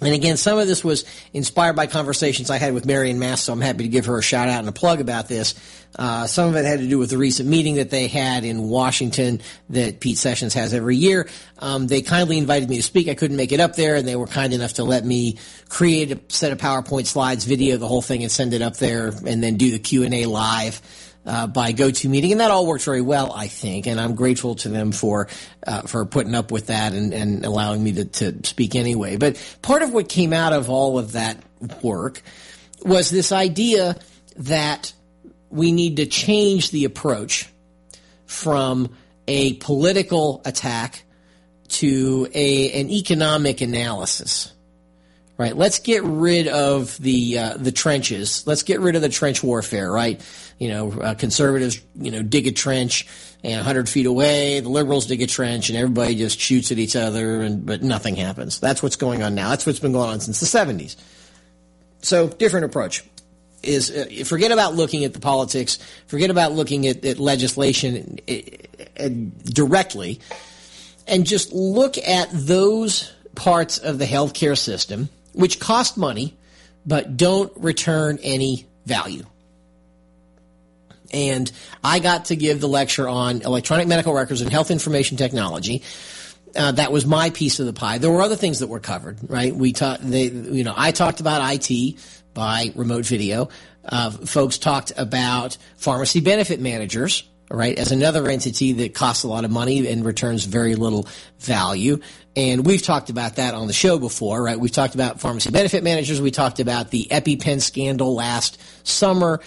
And again, some of this was inspired by conversations I had with Marion Mass, so I'm happy to give her a shout out and a plug about this. Uh, some of it had to do with the recent meeting that they had in Washington that Pete Sessions has every year. Um, they kindly invited me to speak. I couldn't make it up there, and they were kind enough to let me create a set of PowerPoint slides, video the whole thing, and send it up there, and then do the Q and A live uh, by GoToMeeting, and that all worked very well, I think. And I'm grateful to them for uh, for putting up with that and, and allowing me to, to speak anyway. But part of what came out of all of that work was this idea that we need to change the approach from a political attack to a an economic analysis right? Let's get rid of the uh, the trenches. Let's get rid of the trench warfare, right? You know, uh, conservatives, you know, dig a trench and 100 feet away, the liberals dig a trench, and everybody just shoots at each other, and but nothing happens. That's what's going on now. That's what's been going on since the 70s. So, different approach is uh, forget about looking at the politics, forget about looking at, at legislation uh, uh, directly, and just look at those parts of the healthcare system which cost money but don't return any value. And I got to give the lecture on electronic medical records and health information technology. Uh, that was my piece of the pie. There were other things that were covered, right? We talked, you know, I talked about IT by remote video. Uh, folks talked about pharmacy benefit managers, right, as another entity that costs a lot of money and returns very little value. And we've talked about that on the show before, right? We've talked about pharmacy benefit managers. We talked about the EpiPen scandal last summer.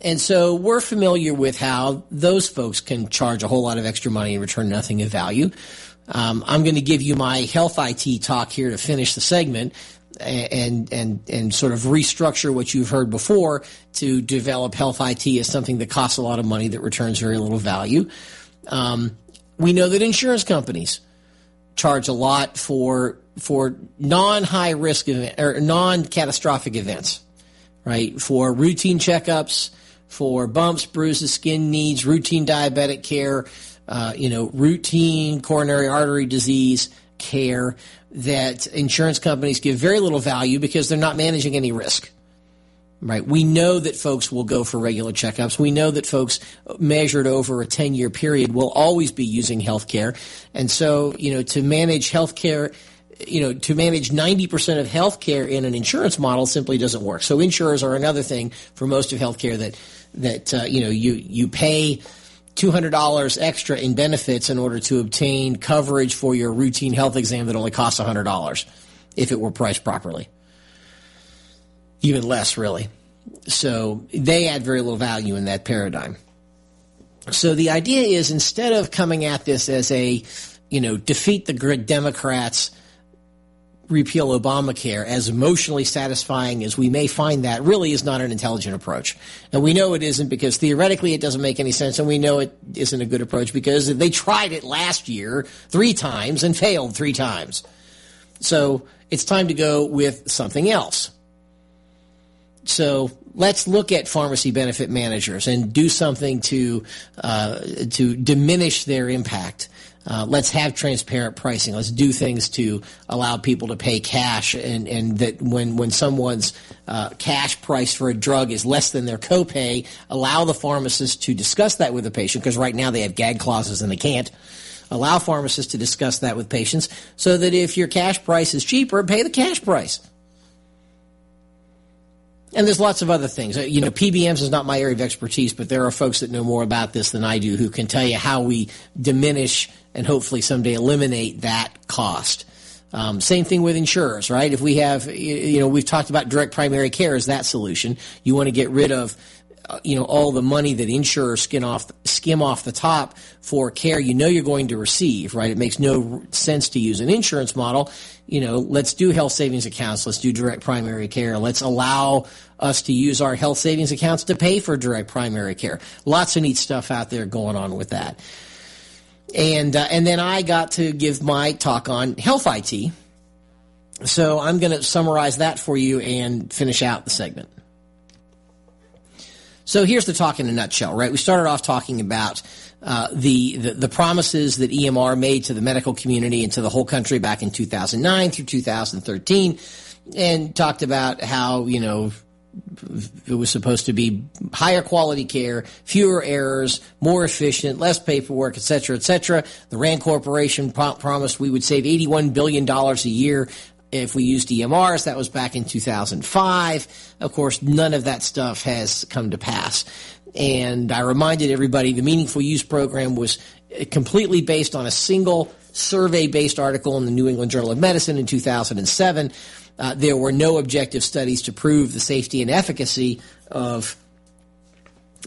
And so we're familiar with how those folks can charge a whole lot of extra money and return nothing of value. Um, I'm going to give you my health IT talk here to finish the segment and and and sort of restructure what you've heard before to develop health IT as something that costs a lot of money that returns very little value. Um, we know that insurance companies charge a lot for for non high risk event, or non catastrophic events, right? For routine checkups, for bumps, bruises, skin needs, routine diabetic care, uh, you know, routine coronary artery disease care that insurance companies give very little value because they're not managing any risk. Right. We know that folks will go for regular checkups. We know that folks measured over a 10 year period will always be using healthcare. And so, you know, to manage healthcare, you know, to manage 90% of healthcare in an insurance model simply doesn't work. So insurers are another thing for most of healthcare that, that, uh, you know, you, you pay $200 extra in benefits in order to obtain coverage for your routine health exam that only costs $100 if it were priced properly even less really. So they add very little value in that paradigm. So the idea is instead of coming at this as a, you know, defeat the grid Democrats, repeal Obamacare, as emotionally satisfying as we may find that, really is not an intelligent approach. And we know it isn't because theoretically it doesn't make any sense, and we know it isn't a good approach because they tried it last year three times and failed three times. So it's time to go with something else. So let's look at pharmacy benefit managers and do something to uh, to diminish their impact. Uh, let's have transparent pricing. Let's do things to allow people to pay cash, and, and that when when someone's uh, cash price for a drug is less than their copay, allow the pharmacist to discuss that with the patient because right now they have gag clauses and they can't. Allow pharmacists to discuss that with patients so that if your cash price is cheaper, pay the cash price. And there's lots of other things. Uh, you know, PBMs is not my area of expertise, but there are folks that know more about this than I do who can tell you how we diminish and hopefully someday eliminate that cost. Um, same thing with insurers, right? If we have, you know, we've talked about direct primary care as that solution. You want to get rid of uh, you know all the money that insurers skim off skim off the top for care you know you're going to receive right it makes no sense to use an insurance model you know let's do health savings accounts let's do direct primary care let's allow us to use our health savings accounts to pay for direct primary care lots of neat stuff out there going on with that and uh, and then I got to give my talk on health IT so I'm going to summarize that for you and finish out the segment so here's the talk in a nutshell, right? We started off talking about uh, the, the, the promises that EMR made to the medical community and to the whole country back in 2009 through 2013, and talked about how you know it was supposed to be higher quality care, fewer errors, more efficient, less paperwork, et cetera, et cetera. The Rand Corporation pro- promised we would save $81 billion a year if we used EMRs, that was back in 2005. Of course, none of that stuff has come to pass. And I reminded everybody the Meaningful Use program was completely based on a single survey based article in the New England Journal of Medicine in 2007. Uh, there were no objective studies to prove the safety and efficacy of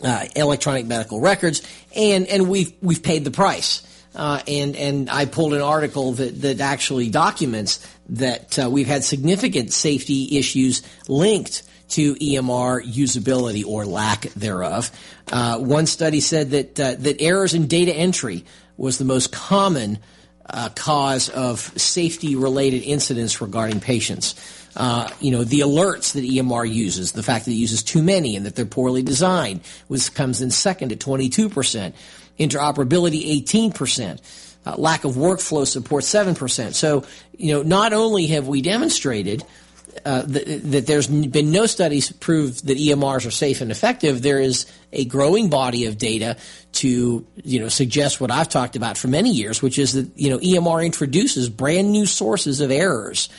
uh, electronic medical records, and, and we've, we've paid the price. Uh, and and I pulled an article that that actually documents that uh, we've had significant safety issues linked to EMR usability or lack thereof. Uh, one study said that uh, that errors in data entry was the most common uh, cause of safety related incidents regarding patients. Uh, you know, the alerts that EMR uses, the fact that it uses too many and that they're poorly designed, was comes in second at 22 percent interoperability 18%. Uh, lack of workflow support 7%. So, you know, not only have we demonstrated uh, that, that, there's been no studies to prove that EMRs are safe and effective, there is a growing body of data to, you know, suggest what I've talked about for many years, which is that, you know, EMR introduces brand new sources of errors.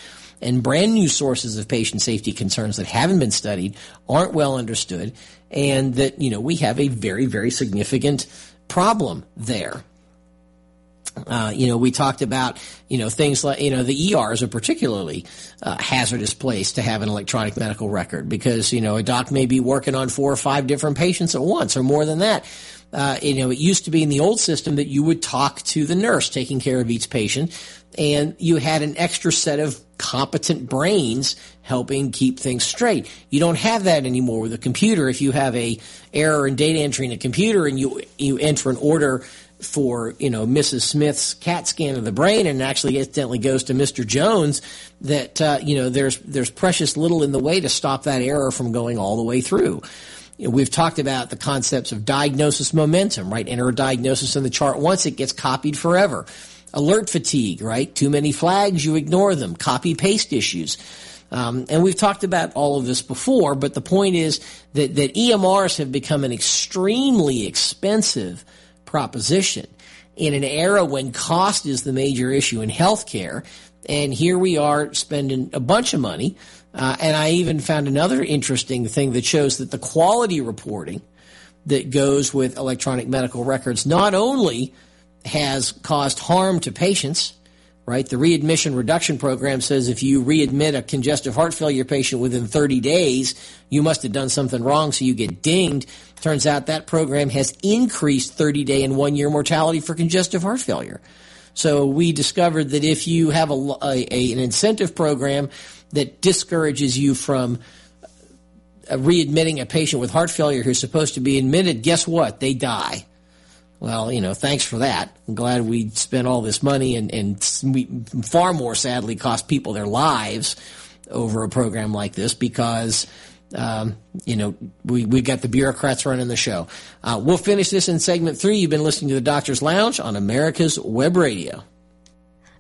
And brand new sources of patient safety concerns that haven't been studied, aren't well understood, and that, you know, we have a very, very significant problem there. Uh, you know, we talked about, you know, things like, you know, the ER is a particularly uh, hazardous place to have an electronic medical record because, you know, a doc may be working on four or five different patients at once or more than that. Uh, you know, it used to be in the old system that you would talk to the nurse taking care of each patient and you had an extra set of competent brains helping keep things straight. You don't have that anymore with a computer. If you have a error in data entry in a computer and you you enter an order for you know Mrs. Smith's CAT scan of the brain, and actually incidentally goes to Mr. Jones. That uh, you know there's there's precious little in the way to stop that error from going all the way through. You know, we've talked about the concepts of diagnosis momentum, right? Enter a diagnosis in the chart once, it gets copied forever. Alert fatigue, right? Too many flags, you ignore them. Copy paste issues. Um, and we've talked about all of this before, but the point is that, that EMRs have become an extremely expensive proposition in an era when cost is the major issue in healthcare. And here we are spending a bunch of money. Uh, and I even found another interesting thing that shows that the quality reporting that goes with electronic medical records not only has caused harm to patients, right? The readmission reduction program says if you readmit a congestive heart failure patient within 30 days, you must have done something wrong, so you get dinged. Turns out that program has increased 30 day and one year mortality for congestive heart failure. So we discovered that if you have a, a an incentive program that discourages you from uh, readmitting a patient with heart failure who's supposed to be admitted, guess what? They die. Well, you know, thanks for that. I'm glad we spent all this money and, and we far more sadly cost people their lives over a program like this because, um, you know, we, we got the bureaucrats running the show. Uh, we'll finish this in segment three. You've been listening to the Doctor's Lounge on America's Web Radio.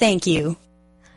Thank you.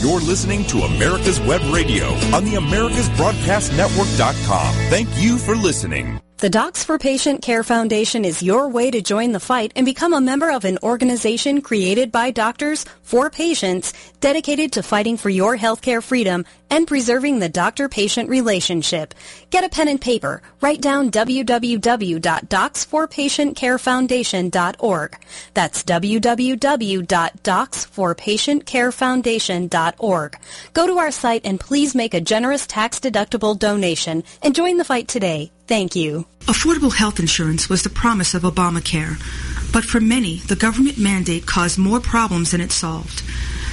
You're listening to America's Web Radio on the AmericasBroadcastNetwork.com. Thank you for listening. The Docs for Patient Care Foundation is your way to join the fight and become a member of an organization created by doctors for patients dedicated to fighting for your healthcare freedom and preserving the doctor-patient relationship. Get a pen and paper. Write down www.docs4patientcarefoundation.org. That's www.docs4patientcarefoundation.org. Go to our site and please make a generous tax-deductible donation and join the fight today. Thank you. Affordable health insurance was the promise of Obamacare, but for many, the government mandate caused more problems than it solved.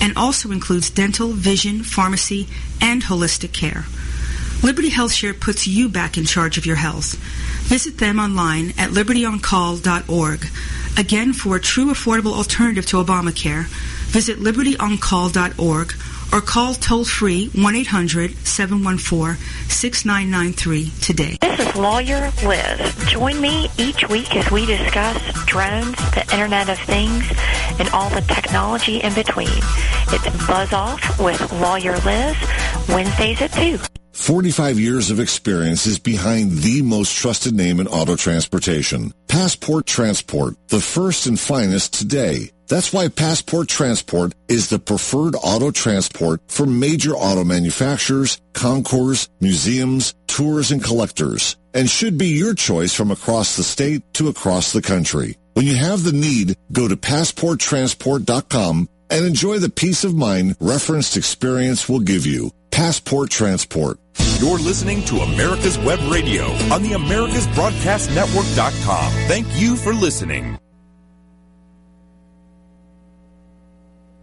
and also includes dental, vision, pharmacy, and holistic care. Liberty Health Share puts you back in charge of your health. Visit them online at libertyoncall.org. Again, for a true affordable alternative to Obamacare, visit libertyoncall.org or call toll free 1 800 714 6993 today. This is Lawyer Liz. Join me each week as we discuss drones, the Internet of Things, and all the technology in between. It's Buzz Off with Lawyer Liz, Wednesdays at 2. 45 years of experience is behind the most trusted name in auto transportation. Passport Transport, the first and finest today. That's why Passport Transport is the preferred auto transport for major auto manufacturers, concours, museums, tours, and collectors, and should be your choice from across the state to across the country. When you have the need, go to passporttransport.com and enjoy the peace of mind referenced experience will give you. Passport Transport. You're listening to America's Web Radio on the AmericasBroadcastNetwork.com. Thank you for listening.